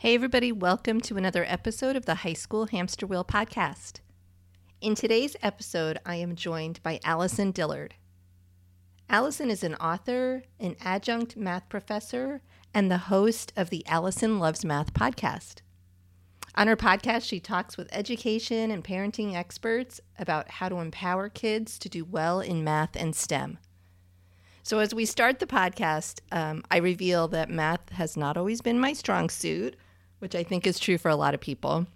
Hey, everybody, welcome to another episode of the High School Hamster Wheel podcast. In today's episode, I am joined by Allison Dillard. Allison is an author, an adjunct math professor, and the host of the Allison Loves Math podcast. On her podcast, she talks with education and parenting experts about how to empower kids to do well in math and STEM. So, as we start the podcast, um, I reveal that math has not always been my strong suit which I think is true for a lot of people.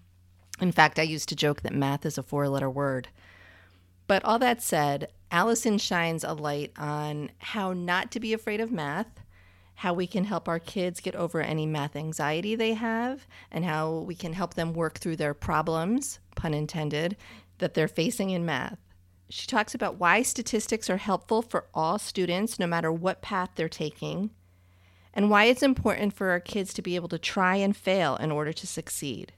In fact, I used to joke that math is a four letter word. But all that said, Allison shines a light on how not to be afraid of math, how we can help our kids get over any math anxiety they have, and how we can help them work through their problems, pun intended, that they're facing in math. She talks about why statistics are helpful for all students, no matter what path they're taking and why it's important for our kids to be able to try and fail in order to succeed.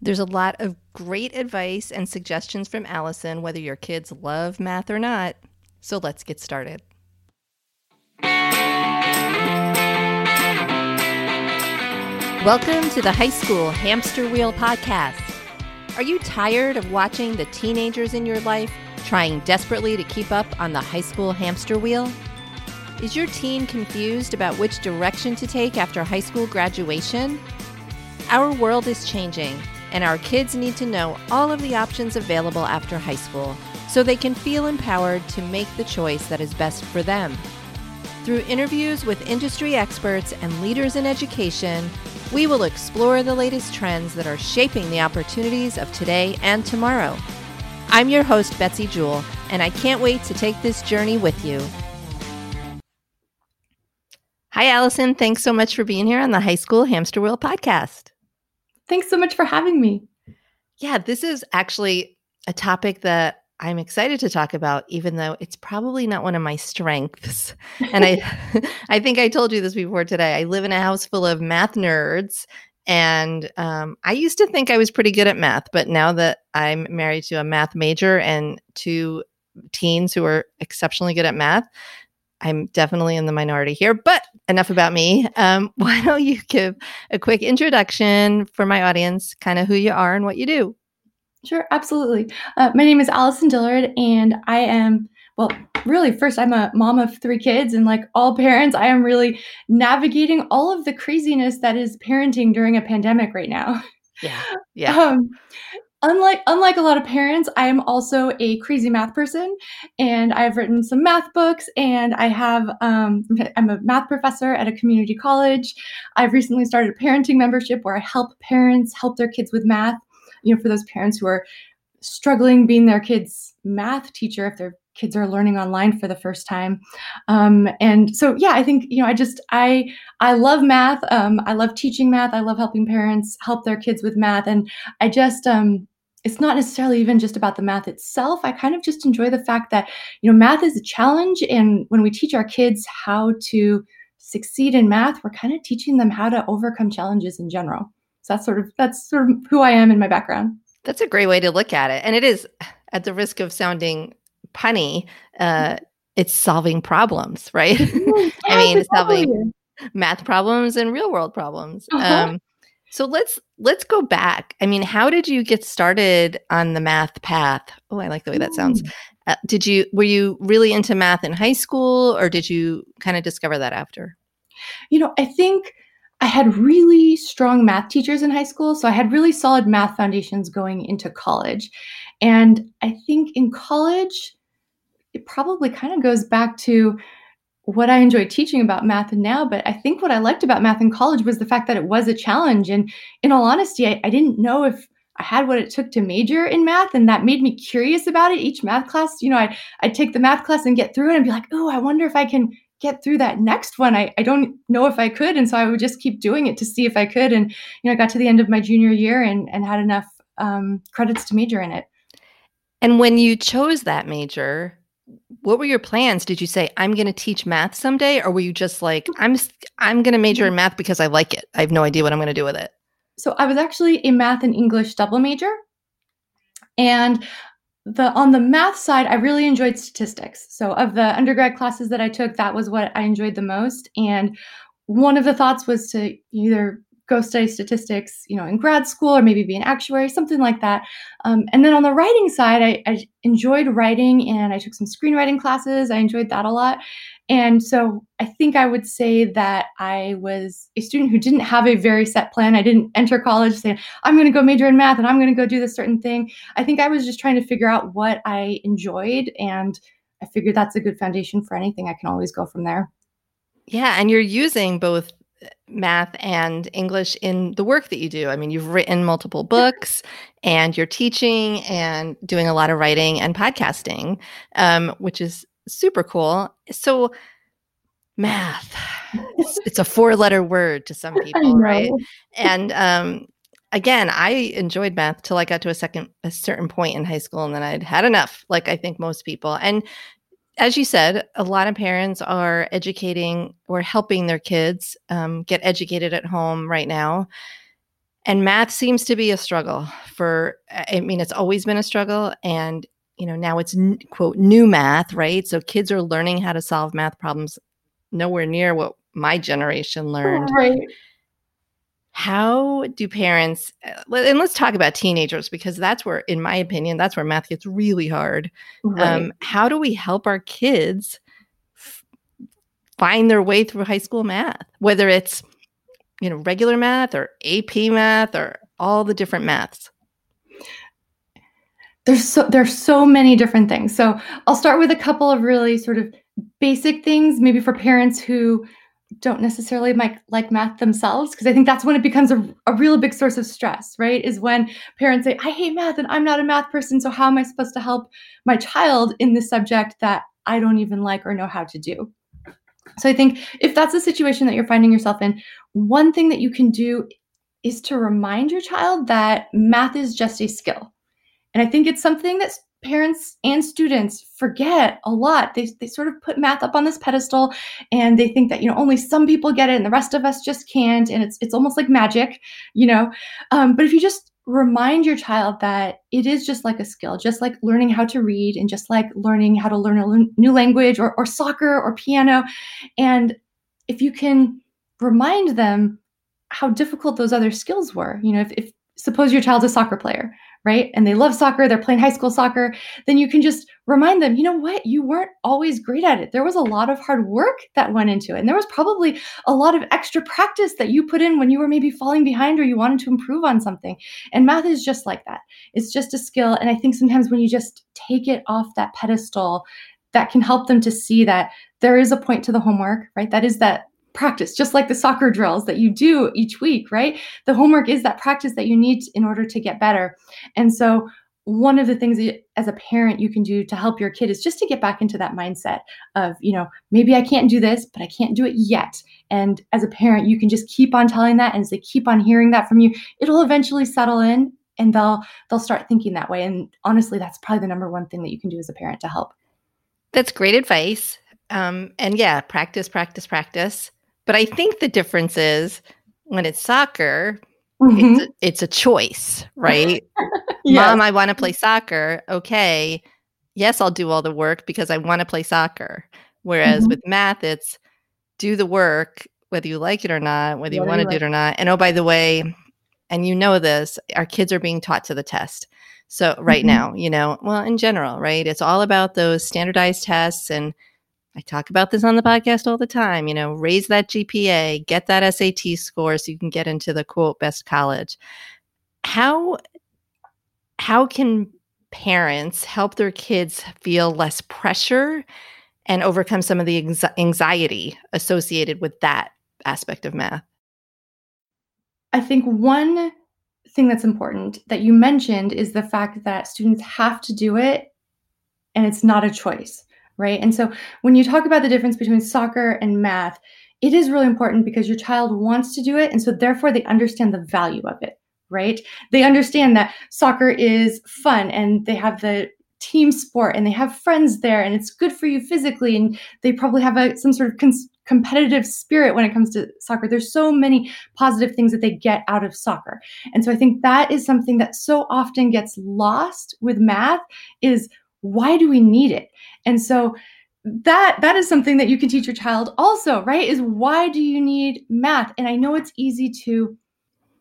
There's a lot of great advice and suggestions from Allison, whether your kids love math or not. So let's get started. Welcome to the High School Hamster Wheel Podcast. Are you tired of watching the teenagers in your life trying desperately to keep up on the high school hamster wheel? Is your teen confused about which direction to take after high school graduation? Our world is changing, and our kids need to know all of the options available after high school so they can feel empowered to make the choice that is best for them. Through interviews with industry experts and leaders in education, we will explore the latest trends that are shaping the opportunities of today and tomorrow. I'm your host, Betsy Jewell, and I can't wait to take this journey with you. Hi, Allison. Thanks so much for being here on the High School Hamster Wheel podcast. Thanks so much for having me. Yeah, this is actually a topic that I'm excited to talk about, even though it's probably not one of my strengths. And I, I think I told you this before today. I live in a house full of math nerds, and um, I used to think I was pretty good at math, but now that I'm married to a math major and two teens who are exceptionally good at math, I'm definitely in the minority here, but enough about me. Um, why don't you give a quick introduction for my audience, kind of who you are and what you do? Sure, absolutely. Uh, my name is Allison Dillard, and I am, well, really, first, I'm a mom of three kids, and like all parents, I am really navigating all of the craziness that is parenting during a pandemic right now. Yeah. Yeah. Um, unlike unlike a lot of parents, I am also a crazy math person, and I've written some math books. And I have um, I'm a math professor at a community college. I've recently started a parenting membership where I help parents help their kids with math. You know, for those parents who are struggling being their kids' math teacher if their kids are learning online for the first time um, and so yeah i think you know i just i i love math um, i love teaching math i love helping parents help their kids with math and i just um, it's not necessarily even just about the math itself. I kind of just enjoy the fact that, you know, math is a challenge. And when we teach our kids how to succeed in math, we're kind of teaching them how to overcome challenges in general. So that's sort of that's sort of who I am in my background. That's a great way to look at it. And it is at the risk of sounding punny, uh, it's solving problems, right? I mean, solving math problems and real world problems. Uh-huh. Um, so let's let's go back. I mean, how did you get started on the math path? Oh, I like the way that sounds. Mm. Uh, did you were you really into math in high school or did you kind of discover that after? You know, I think I had really strong math teachers in high school, so I had really solid math foundations going into college. And I think in college it probably kind of goes back to what I enjoy teaching about math now, but I think what I liked about math in college was the fact that it was a challenge. And in all honesty, I, I, didn't know if I had what it took to major in math, and that made me curious about it. Each math class, you know, I I'd take the math class and get through it and be like, oh, I wonder if I can get through that next one. I, I don't know if I could. And so I would just keep doing it to see if I could. And, you know, I got to the end of my junior year and, and had enough um, credits to major in it. And when you chose that major, what were your plans? Did you say I'm going to teach math someday or were you just like I'm I'm going to major mm-hmm. in math because I like it. I have no idea what I'm going to do with it. So I was actually a math and English double major. And the on the math side, I really enjoyed statistics. So of the undergrad classes that I took, that was what I enjoyed the most and one of the thoughts was to either go study statistics, you know, in grad school or maybe be an actuary, something like that. Um, and then on the writing side, I, I enjoyed writing and I took some screenwriting classes. I enjoyed that a lot. And so I think I would say that I was a student who didn't have a very set plan. I didn't enter college saying, I'm going to go major in math and I'm going to go do this certain thing. I think I was just trying to figure out what I enjoyed. And I figured that's a good foundation for anything. I can always go from there. Yeah. And you're using both math and English in the work that you do. I mean, you've written multiple books and you're teaching and doing a lot of writing and podcasting, um, which is super cool. So, math, it's, it's a four letter word to some people, right? And um, again, I enjoyed math till I got to a second, a certain point in high school, and then I'd had enough, like I think most people. And as you said, a lot of parents are educating or helping their kids um, get educated at home right now. And math seems to be a struggle for, I mean, it's always been a struggle. And, you know, now it's quote, new math, right? So kids are learning how to solve math problems nowhere near what my generation learned. Right how do parents uh, and let's talk about teenagers because that's where in my opinion that's where math gets really hard. Right. um, how do we help our kids f- find their way through high school math whether it's you know regular math or ap math or all the different maths? There's so there's so many different things. So i'll start with a couple of really sort of basic things maybe for parents who don't necessarily like, like math themselves because i think that's when it becomes a, a real big source of stress right? Is when parents say i hate math and i'm not a math person so how am i supposed to help my child in this subject that i don't even like or know how to do? So i think if that's a situation that you're finding yourself in one thing that you can do is to remind your child that math is just a skill. And i think it's something that parents and students forget a lot. They, they sort of put math up on this pedestal and they think that, you know, only some people get it and the rest of us just can't. And it's, it's almost like magic, you know? Um, but if you just remind your child that it is just like a skill, just like learning how to read and just like learning how to learn a new language or, or soccer or piano. And if you can remind them how difficult those other skills were, you know, if, if suppose your child's a soccer player, right? And they love soccer, they're playing high school soccer, then you can just remind them, you know what? You weren't always great at it. There was a lot of hard work that went into it. And there was probably a lot of extra practice that you put in when you were maybe falling behind or you wanted to improve on something. And math is just like that. It's just a skill. And I think sometimes when you just take it off that pedestal, that can help them to see that there is a point to the homework, right? That is that practice, just like the soccer drills that you do each week, right? The homework is that practice that you need in order to get better. And so, one of the things that, as a parent you can do to help your kid is just to get back into that mindset of, you know, maybe I can't do this, but I can't do it yet. And as a parent, you can just keep on telling that, and as they keep on hearing that from you, it'll eventually settle in, and they'll they'll start thinking that way. And honestly, that's probably the number one thing that you can do as a parent to help. That's great advice. Um, and yeah, practice, practice, practice. But I think the difference is when it's soccer, mm-hmm. it's, a, it's, a choice, right? yes. Mom, I want to play soccer. Okay. Yes, I'll do all the work because I want to play soccer. Whereas mm-hmm. with math, it's do the work, whether you like it or not, whether you want to do it or not. And oh, by the way, and you know this, our kids are being taught to the test. So right mm-hmm. now, you know, well, in general, right? It's all about those standardized tests and I talk about this on the podcast all the time. You know, raise that GPA, get that SAT score so you can get into the quote best college. How how can parents help their kids feel less pressure and overcome some of the anxiety associated with that aspect of math? I think one thing that's important that you mentioned is the fact that students have to do it and it's not a choice right? And so when you talk about the difference between soccer and math, it is really important because your child wants to do it. And so therefore they understand the value of it, right? They understand that soccer is fun and they have the team sport and they have friends there and it's good for you physically and they probably have a some sort of cons- competitive spirit when it comes to soccer there's so many positive things that they get out of soccer and so i think that is something that so often gets lost with math is why do we need it? And so that that is something that you can teach your child also right is why do you need math? And i know it's easy to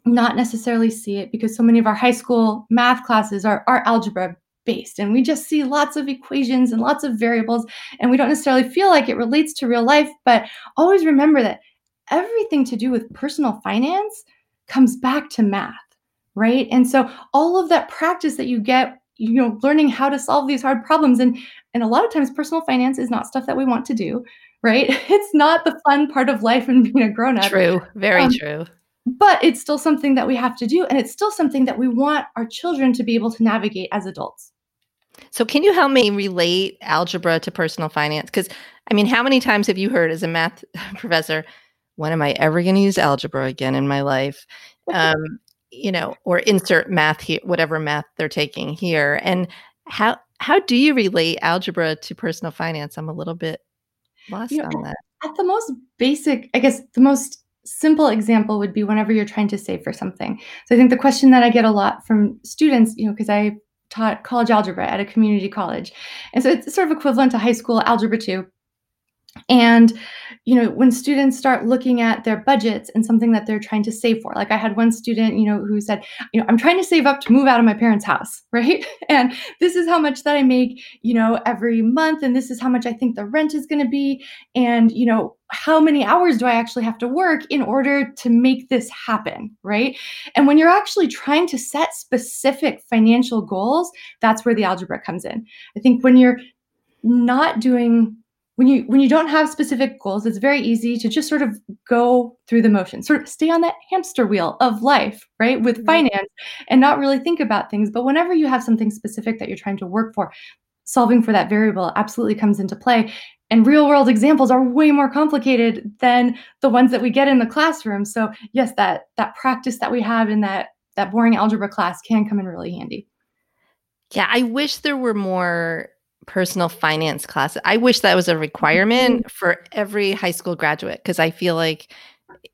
not necessarily see it because so many of our high school math classes are, are algebra based and we just see lots of equations and lots of variables and we don't necessarily feel like it relates to real life but always remember that everything to do with personal finance comes back to math right? And so all of that practice that you get you know learning how to solve these hard problems. And and a lot of times personal finance is not stuff that we want to do right? It's not the fun part of life and being a grown up. True very um, true. but it's still something that we have to do and it's still something that we want our children to be able to navigate as adults. So, can you help me relate algebra to personal finance? Because, I mean, how many times have you heard as a math professor, when am I ever going to use algebra again in my life? Um, you know, or insert math here, whatever math they're taking here. And how how do you relate algebra to personal finance? I'm a little bit lost you know, on that. At the most basic, I guess the most simple example would be whenever you're trying to save for something. So I think the question that I get a lot from students, you know, because I taught college algebra at a community college. And so it's sort of equivalent to high school algebra 2. And, you know, when students start looking at their budgets and something that they're trying to save for, like I had one student, you know, who said, you know, I'm trying to save up to move out of my parents' house, right? And this is how much that I make, you know, every month. And this is how much I think the rent is going to be. And, you know, how many hours do I actually have to work in order to make this happen, right? And when you're actually trying to set specific financial goals, that's where the algebra comes in. I think when you're not doing when you when you don't have specific goals it's very easy to just sort of go through the motions sort of stay on that hamster wheel of life right with mm-hmm. finance and not really think about things. But whenever you have something specific that you're trying to work for solving for that variable absolutely comes into play. And real world examples are way more complicated than the ones that we get in the classroom. So yes that that practice that we have in that that boring algebra class can come in really handy. Yeah i wish there were more personal finance class. I wish that was a requirement mm-hmm. for every high school graduate because I feel like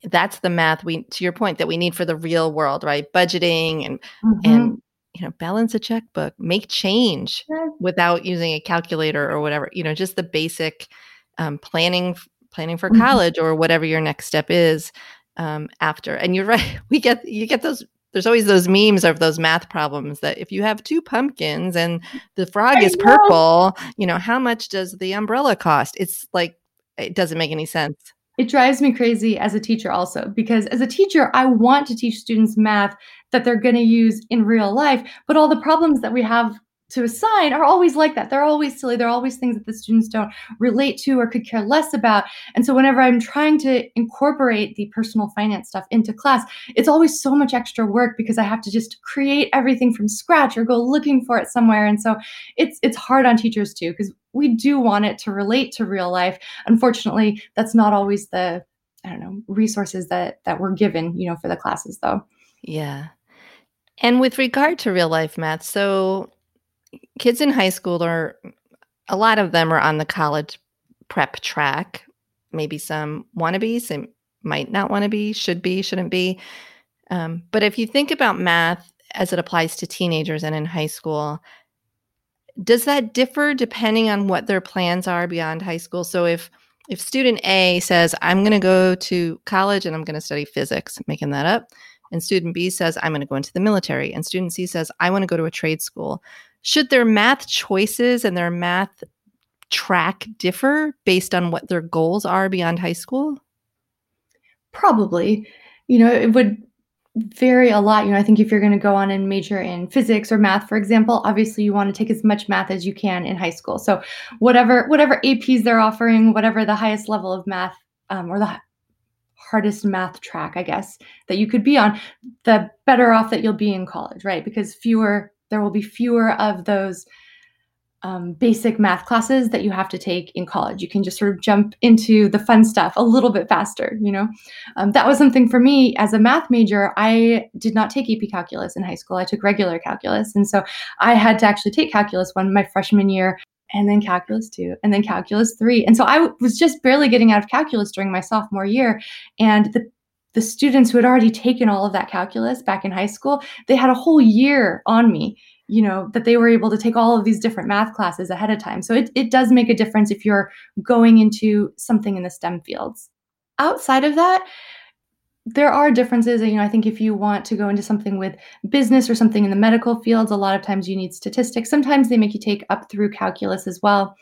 that's the math we to your point that we need for the real world, right? Budgeting and mm-hmm. and you know, balance a checkbook, make change without using a calculator or whatever, you know, just the basic um, planning planning for mm-hmm. college or whatever your next step is um, after. And you're right, we get you get those there's always those memes of those math problems that if you have two pumpkins and the frog I is know. purple, you know, how much does the umbrella cost? It's like it doesn't make any sense. It drives me crazy as a teacher also because as a teacher I want to teach students math that they're going to use in real life, but all the problems that we have to assign are always like that. They're always silly. They're always things that the students don't relate to or could care less about. And so whenever I'm trying to incorporate the personal finance stuff into class, it's always so much extra work because I have to just create everything from scratch or go looking for it somewhere. And so it's it's hard on teachers too because we do want it to relate to real life. Unfortunately, that's not always the I don't know, resources that that we're given, you know, for the classes though. Yeah. And with regard to real life math, so kids in high school are a lot of them are on the college prep track. Maybe some wannabes, some might not want to be, should be, shouldn't be. Um, but if you think about math as it applies to teenagers and in high school, does that differ depending on what their plans are beyond high school? So if if student A says, I'm going to go to college and I'm going to study physics, making that up, and student B says, I'm going to go into the military, and student C says, I want to go to a trade school, should their math choices and their math track differ based on what their goals are beyond high school? Probably. You know, it would vary a lot. You know, I think if you're going to go on and major in physics or math, for example, obviously you want to take as much math as you can in high school. So whatever whatever APs they're offering, whatever the highest level of math um, or the hardest math track, I guess, that you could be on, the better off that you'll be in college, right? Because fewer there will be fewer of those um, basic math classes that you have to take in college. You can just sort of jump into the fun stuff a little bit faster, you know? Um, that was something for me as a math major. I did not take AP calculus in high school. I took regular calculus. And so I had to actually take calculus one my freshman year and then calculus two and then calculus three. And so I was just barely getting out of calculus during my sophomore year. And the the students who had already taken all of that calculus back in high school, they had a whole year on me, you know, that they were able to take all of these different math classes ahead of time. So it, it does make a difference if you're going into something in the STEM fields. Outside of that, there are differences. You know, I think if you want to go into something with business or something in the medical fields, a lot of times you need statistics. Sometimes they make you take up through calculus as well.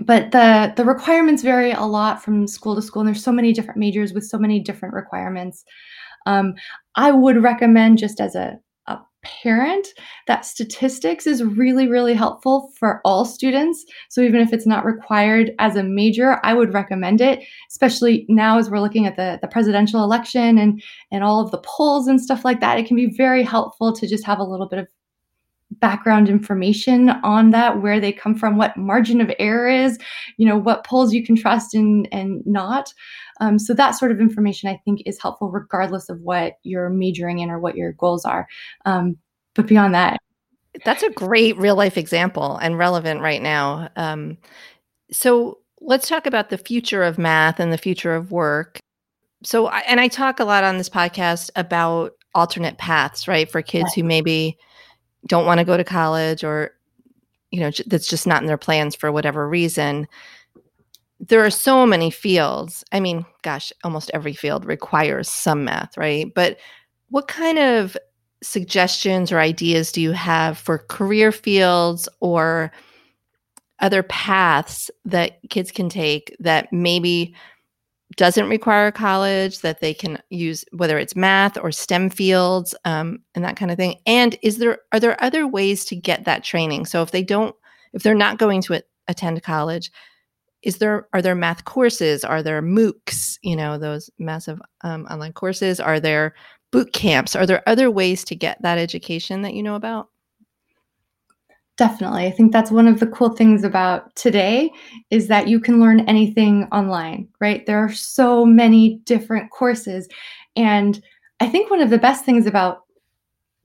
But the the requirements vary a lot from school to school, and there's so many different majors with so many different requirements. Um, I would recommend just as a parent that statistics is really, really helpful for all students. So even if it's not required as a major, I would recommend it, especially now as we're looking at the, the presidential election and, and all of the polls and stuff like that. It can be very helpful to just have a little bit of background information on that where they come from what margin of error is you know what polls you can trust and and not. Um, so that sort of information i think is helpful regardless of what you're majoring in or what your goals are. Um, but beyond that that's a great real life example and relevant right now. Um, so let's talk about the future of math and the future of work. So and i talk a lot on this podcast about alternate paths right for kids who maybe don't want to go to college or you know that's just not in their plans for whatever reason there are so many fields. I mean gosh almost every field requires some math right? But what kind of suggestions or ideas do you have for career fields or other paths that kids can take that maybe doesn't require college that they can use whether it's math or stem fields um, and that kind of thing. And is there are there other ways to get that training? So if they don't if they're not going to attend college is there are there math courses? Are there moocs you know those massive um, online courses? Are there boot camps? Are there other ways to get that education that you know about Definitely. I think that's one of the cool things about today is that you can learn anything online, right? There are so many different courses. And I think one of the best things about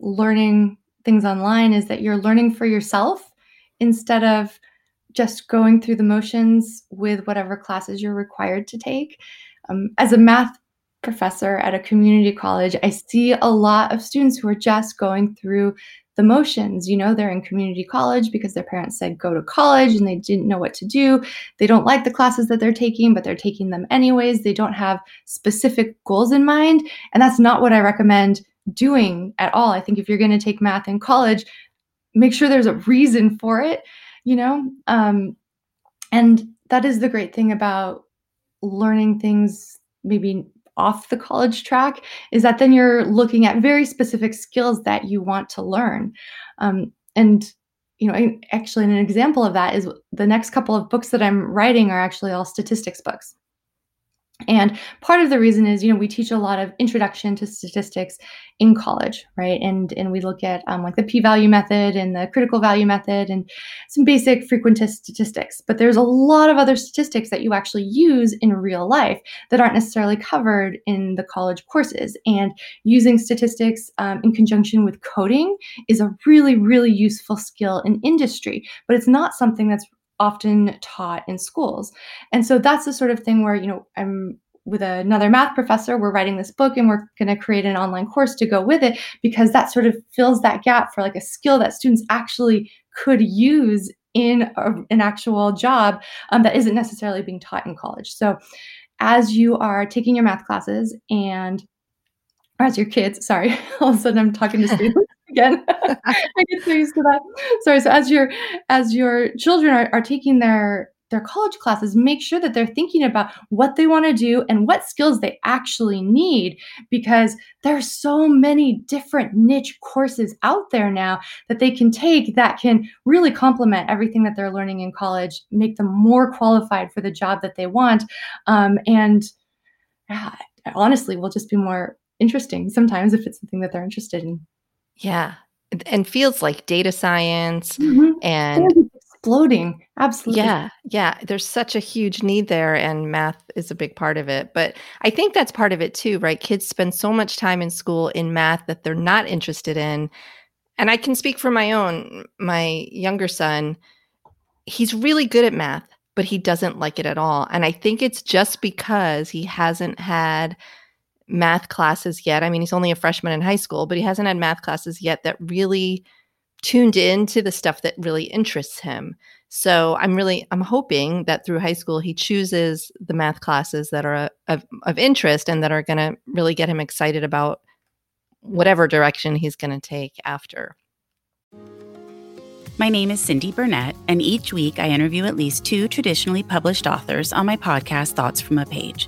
learning things online is that you're learning for yourself instead of just going through the motions with whatever classes you're required to take. Um, as a math professor at a community college, I see a lot of students who are just going through the motions. You know, they're in community college because their parents said go to college and they didn't know what to do. They don't like the classes that they're taking, but they're taking them anyways. They don't have specific goals in mind. And that's not what I recommend doing at all. I think if you're going to take math in college, make sure there's a reason for it, you know? Um, and that is the great thing about learning things maybe off the college track is that then you're looking at very specific skills that you want to learn. Um, and you know, actually, an example of that is the next couple of books that I'm writing are actually all statistics books. And part of the reason is, you know, we teach a lot of introduction to statistics in college, right? And and we look at um, like the p-value method and the critical value method and some basic frequentist statistics. But there's a lot of other statistics that you actually use in real life that aren't necessarily covered in the college courses. And using statistics um, in conjunction with coding is a really, really useful skill in industry. But it's not something that's often taught in schools. And so that's the sort of thing where, you know, I'm with another math professor, we're writing this book and we're going to create an online course to go with it because that sort of fills that gap for like a skill that students actually could use in a, an actual job um, that isn't necessarily being taught in college. So as you are taking your math classes and as your kids, sorry, all of a sudden I'm talking to students again. I get so used to that. Sorry. So as your as your children are, are taking their their college classes, make sure that they're thinking about what they want to do and what skills they actually need because there are so many different niche courses out there now that they can take that can really complement everything that they're learning in college, make them more qualified for the job that they want. Um, and uh, honestly, will just be more interesting sometimes if it's something that they're interested in. Yeah. And fields like data science mm-hmm. and exploding. Absolutely. Yeah. Yeah. There's such a huge need there, and math is a big part of it. But I think that's part of it too, right? Kids spend so much time in school in math that they're not interested in. And I can speak for my own, my younger son, he's really good at math, but he doesn't like it at all. And I think it's just because he hasn't had math classes yet. I mean, he's only a freshman in high school, but he hasn't had math classes yet that really tuned in to the stuff that really interests him. So I'm really I'm hoping that through high school he chooses the math classes that are uh, of, of interest and that are going to really get him excited about whatever direction he's going to take after. My name is Cindy Burnett, and each week I interview at least two traditionally published authors on my podcast, Thoughts from a Page.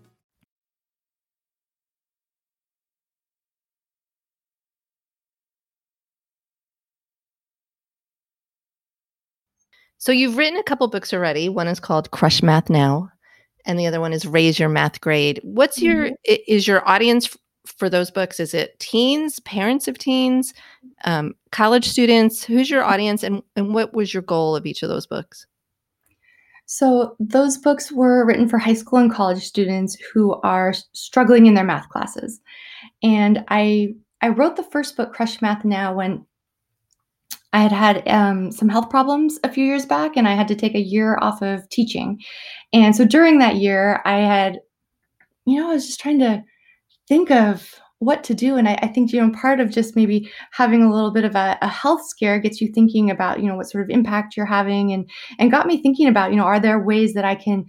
So you've written a couple books already. One is called Crush Math Now, and the other one is Raise Your Math Grade. What's your mm-hmm. is your audience for those books? Is it teens, parents of teens, um, college students? Who's your audience, and and what was your goal of each of those books? So those books were written for high school and college students who are struggling in their math classes, and I I wrote the first book, Crush Math Now, when I had had um, some health problems a few years back, and I had to take a year off of teaching. And so during that year, I had, you know, I was just trying to think of what to do. And I, I think, you know, part of just maybe having a little bit of a, a, health scare gets you thinking about, you know, what sort of impact you're having, and and got me thinking about, you know, are there ways that I can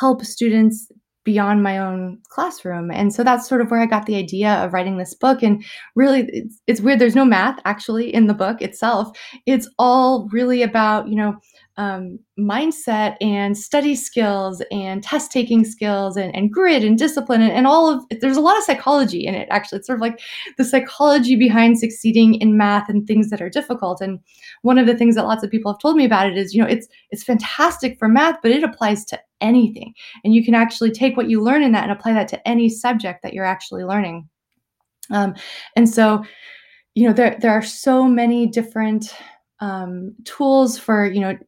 help students beyond my own classroom. And so that's sort of where I got the idea of writing this book. And really, it's, it's weird. There's no math actually in the book itself. It's all really about, you know, um, mindset and study skills and test taking skills and, and grit and discipline and, and, all of there's a lot of psychology in it actually. It's sort of like the psychology behind succeeding in math and things that are difficult. And one of the things that lots of people have told me about it is you know it's it's fantastic for math but it applies to anything. And you can actually take what you learn in that and apply that to any subject that you're actually learning. Um, and so you know there there are so many different um, tools for you know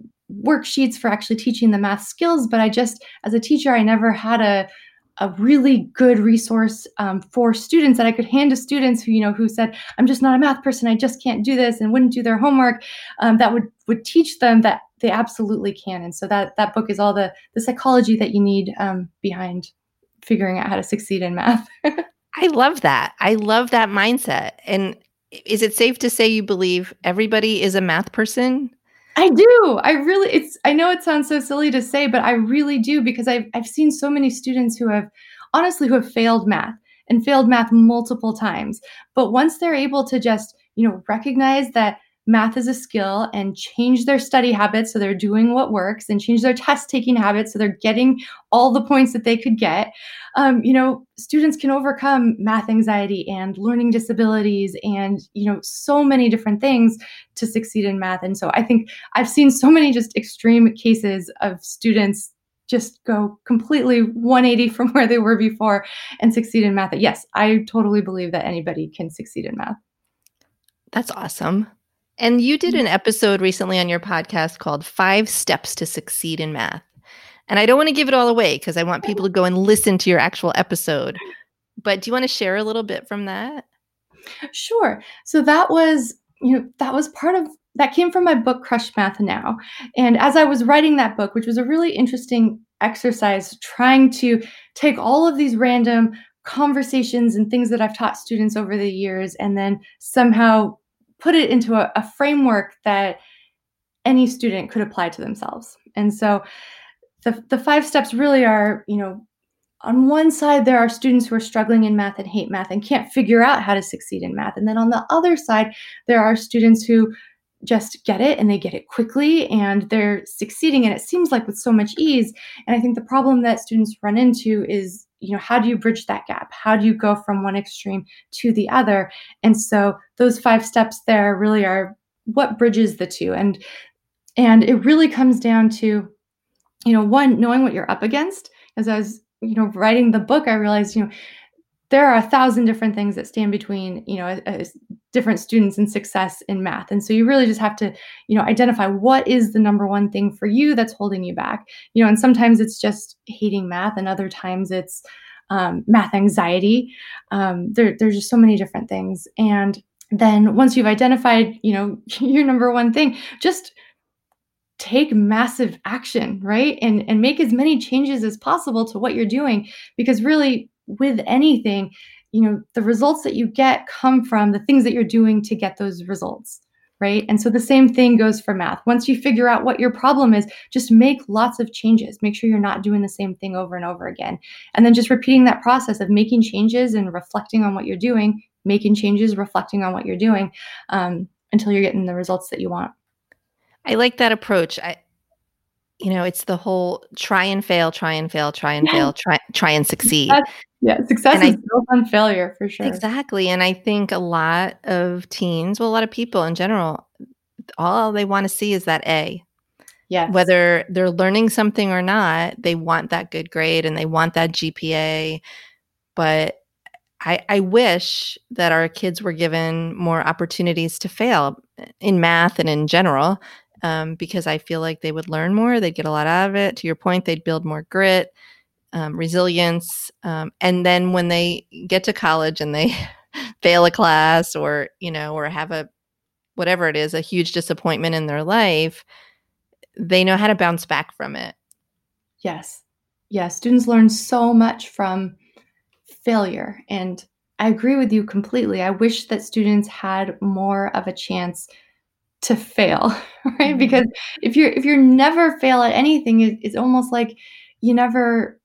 worksheets for actually teaching the math skills, but I just, as a teacher, I never had a a really good resource um, for students that I could hand to students who, you know, who said, "I'm just not a math person. I just can't do this," and wouldn't do their homework. Um, that would would teach them that they absolutely can. And so that that book is all the the psychology that you need um, behind figuring out how to succeed in math. I love that. I love that mindset. And is it safe to say you believe everybody is a math person? I do. I really it's I know it sounds so silly to say, but I really do because I've I've seen so many students who have honestly who have failed math and failed math multiple times. But once they're able to just, you know, recognize that math is a skill and change their study habits so they're doing what works and change their test taking habits so they're getting all the points that they could get. Um, you know students can overcome math anxiety and learning disabilities and you know so many different things to succeed in math. And so i think i've seen so many just extreme cases of students just go completely 180 from where they were before and succeed in math. Yes i totally believe that anybody can succeed in math. That's awesome and you did an mm. episode recently on your podcast called Five Steps to Succeed in Math. And I don't want to give it all away because I want people to go and listen to your actual episode. But do you want to share a little bit from that? Sure. So that was, you know, that was part of that came from my book Crush Math Now. And as I was writing that book, which was a really interesting exercise trying to take all of these random conversations and things that I've taught students over the years and then somehow put it into a, a framework that any student could apply to themselves. And so the, the five steps really are, you know, on one side, there are students who are struggling in math and hate math and can't figure out how to succeed in math. And then on the other side, there are students who just get it and they get it quickly and they're succeeding and it seems like with so much ease and i think the problem that students run into is you know how do you bridge that gap? How do you go from one extreme to the other? And so those five steps there really are what bridges the two. And and it really comes down to you know one knowing what you're up against. As i was you know writing the book i realized you know there are a thousand different things that stand between you know a, a different students and success in math. And so you really just have to you know identify what is the number one thing for you that's holding you back. You know and sometimes it's just hating math and other times it's um, math anxiety. Um, there, there's just so many different things. And then once you've identified you know your number one thing just take massive action right? And and make as many changes as possible to what you're doing because really with anything you know the results that you get come from the things that you're doing to get those results right? And so the same thing goes for math. Once you figure out what your problem is just make lots of changes. Make sure you're not doing the same thing over and over again. And then just repeating that process of making changes and reflecting on what you're doing making changes reflecting on what you're doing um, until you're getting the results that you want. I like that approach. I you know, it's the whole try and fail, try and fail, try and fail, try try and succeed. That's, yeah, success and is I, built on failure for sure. Exactly. And I think a lot of teens, well, a lot of people in general, all they want to see is that A. Yeah. Whether they're learning something or not, they want that good grade and they want that GPA. But I, I wish that our kids were given more opportunities to fail eh, in math and in general um, because I feel like they would learn more. They'd get a lot out of it. To your point, they'd build more grit, um, resilience. Um, and then when they get to college and they fail a class or, you know, or have a whatever it is, a huge disappointment in their life, they know how to bounce back from it. Yes. Yes. Students learn so much from failure. And I agree with you completely. I wish that students had more of a chance to fail right? Mm-hmm. because if you're if you're never fail at anything it, it's almost like you never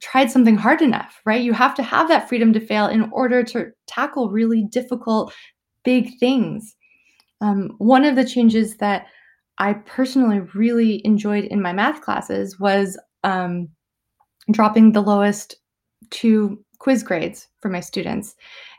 tried something hard enough right? You have to have that freedom to fail in order to tackle really difficult big things. Um, one of the changes that i personally really enjoyed in my math classes was um, dropping the lowest two quiz grades for my students.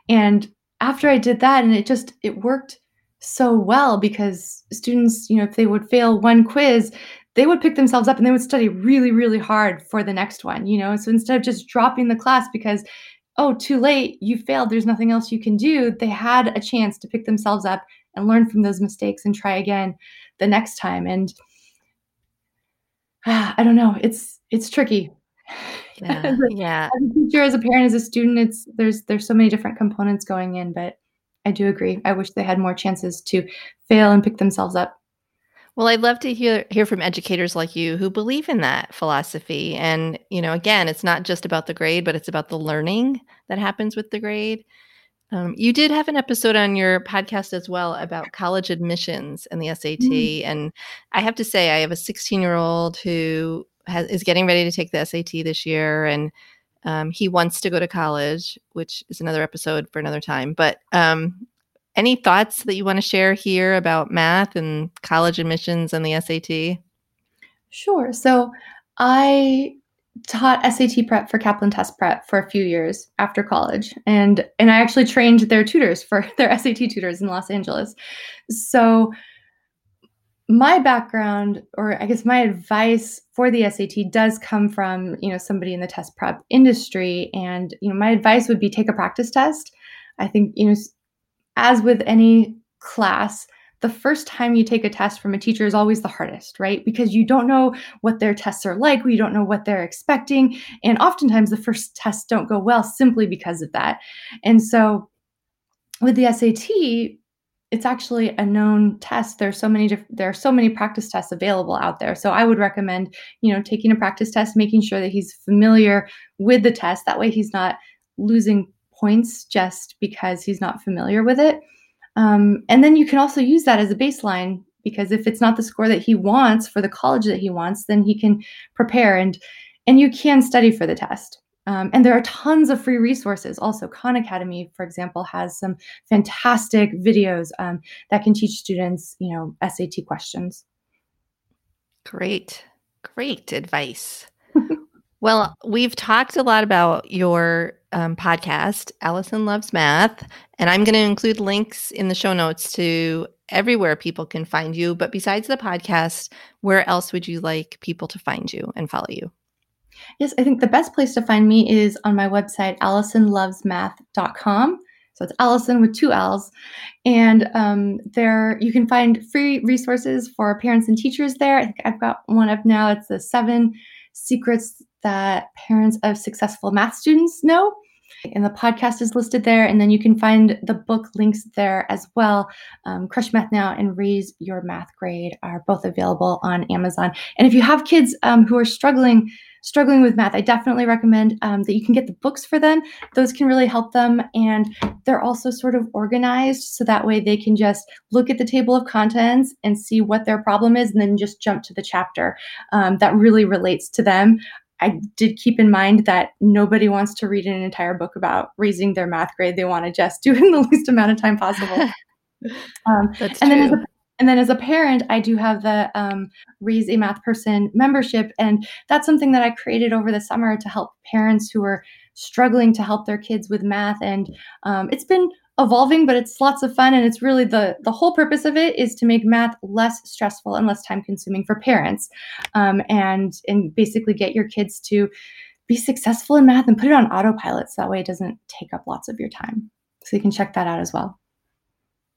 And after i did that and it just it worked so well because students, you know, if they would fail one quiz, they would pick themselves up and they would study really, really hard for the next one, you know. So instead of just dropping the class because, oh, too late, you failed, there's nothing else you can do, they had a chance to pick themselves up and learn from those mistakes and try again the next time. And ah, I don't know, it's it's tricky. Yeah. as, a, yeah. as a teacher, as a parent, as a student, it's there's there's so many different components going in, but I do agree. I wish they had more chances to fail and pick themselves up. Well, I'd love to hear hear from educators like you who believe in that philosophy. And, you know, again, it's not just about the grade, but it's about the learning that happens with the grade. Um, you did have an episode on your podcast as well about college admissions and the SAT. Mm. And I have to say, I have a 16 year old who has, is getting ready to take the SAT this year. And um, he wants to go to college, which is another episode for another time. But um, any thoughts that you want to share here about math and college admissions and the SAT? Sure. So I taught SAT prep for Kaplan test prep for a few years after college and and I actually trained their tutors for their SAT tutors in Los Angeles. So my background or i guess my advice for the sat does come from you know somebody in the test prep industry. And you know my advice would be take a practice test. I think you know as with any class the first time you take a test from a teacher is always the hardest right? Because you don't know what their tests are like. You don't know what they're expecting. And oftentimes the first tests don't go well simply because of that. And so with the sat it's actually a known test. There's so many diff- there are so many practice tests available out there. So i would recommend you know taking a practice test making sure that he's familiar with the test. That way he's not losing points just because he's not familiar with it. Um, and then you can also use that as a baseline because if it's not the score that he wants for the college that he wants then he can prepare and and you can study for the test um, and there are tons of free resources. Also, Khan Academy, for example, has some fantastic videos um, that can teach students, you know, SAT questions. Great, great advice. well, we've talked a lot about your um, podcast, Allison Loves Math, and I'm going to include links in the show notes to everywhere people can find you. But besides the podcast, where else would you like people to find you and follow you? Yes, I think the best place to find me is on my website, AllisonLovesMath.com. So it's Allison with two L's. And um, there you can find free resources for parents and teachers there. I think I've got one up now. It's the seven secrets that parents of successful math students know. And the podcast is listed there. And then you can find the book links there as well. Um, Crush Math Now and Raise Your Math Grade are both available on Amazon. And if you have kids um, who are struggling, struggling with math, I definitely recommend um, that you can get the books for them. Those can really help them. And they're also sort of organized so that way they can just look at the table of contents and see what their problem is and then just jump to the chapter um, that really relates to them. I did keep in mind that nobody wants to read an entire book about raising their math grade. They want to just do it in the least amount of time possible. Um, That's and true. then and then as a parent, I do have the um, Raise a Math Person membership, and that's something that I created over the summer to help parents who are struggling to help their kids with math. And um, it's been evolving, but it's lots of fun. And it's really the the whole purpose of it is to make math less stressful and less time consuming for parents, um, and and basically get your kids to be successful in math and put it on autopilot so that way it doesn't take up lots of your time. So you can check that out as well.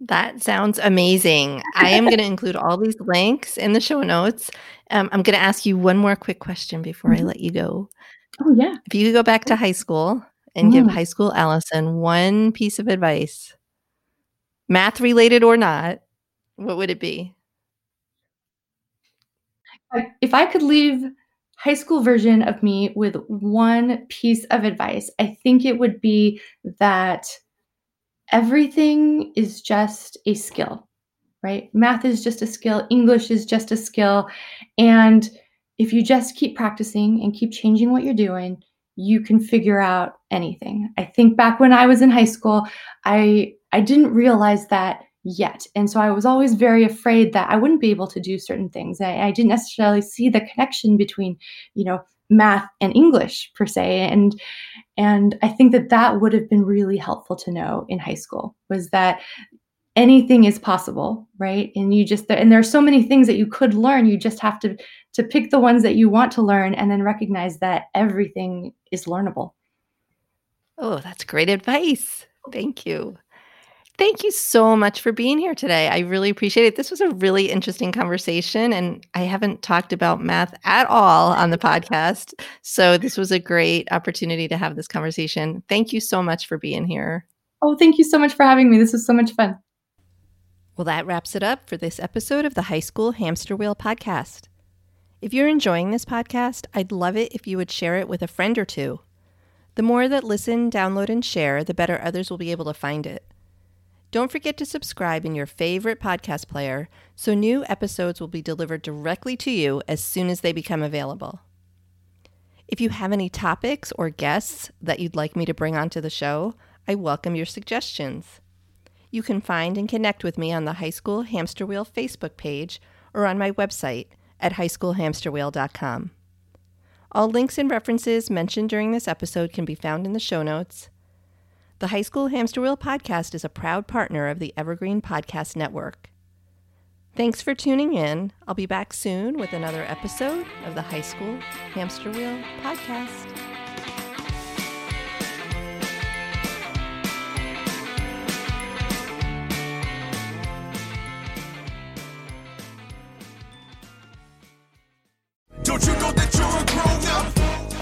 That sounds amazing. I am going to include all these links in the show notes. Um, I'm going to ask you one more quick question before Mhm. I let you go. Oh yeah. If you could go back to high school and give Mm. high school Allison one piece of advice, math related or not, what would it be? If I could leave high school version of me with one piece of advice, I think it would be that everything is just a skill, right? Math is just a skill, English is just a skill. And if you just keep practicing and keep changing what you're doing, you can figure out anything. I think back when I was in high school, I I didn't realize that yet. And so I was always very afraid that I wouldn't be able to do certain things. I, I didn't necessarily see the connection between, you know, math and English per se. And and I think that that would have been really helpful to know in high school was that anything is possible, right? And you just and there are so many things that you could learn. You just have to to pick the ones that you want to learn and then recognize that everything is learnable. Oh, that's great advice. Thank you. Thank you so much for being here today. I really appreciate it. This was a really interesting conversation, and I haven't talked about math at all on the podcast. So, this was a great opportunity to have this conversation. Thank you so much for being here. Oh, thank you so much for having me. This was so much fun. Well, that wraps it up for this episode of the High School Hamster Wheel podcast. If you're enjoying this podcast, I'd love it if you would share it with a friend or two. The more that listen, download, and share, the better others will be able to find it. Don't forget to subscribe in your favorite podcast player so new episodes will be delivered directly to you as soon as they become available. If you have any topics or guests that you'd like me to bring onto the show, I welcome your suggestions. You can find and connect with me on the High School Hamster Wheel Facebook page or on my website at highschoolhamsterwheel.com. All links and references mentioned during this episode can be found in the show notes. The High School Hamster Wheel podcast is a proud partner of the Evergreen Podcast Network. Thanks for tuning in. I'll be back soon with another episode of the High School Hamster Wheel podcast.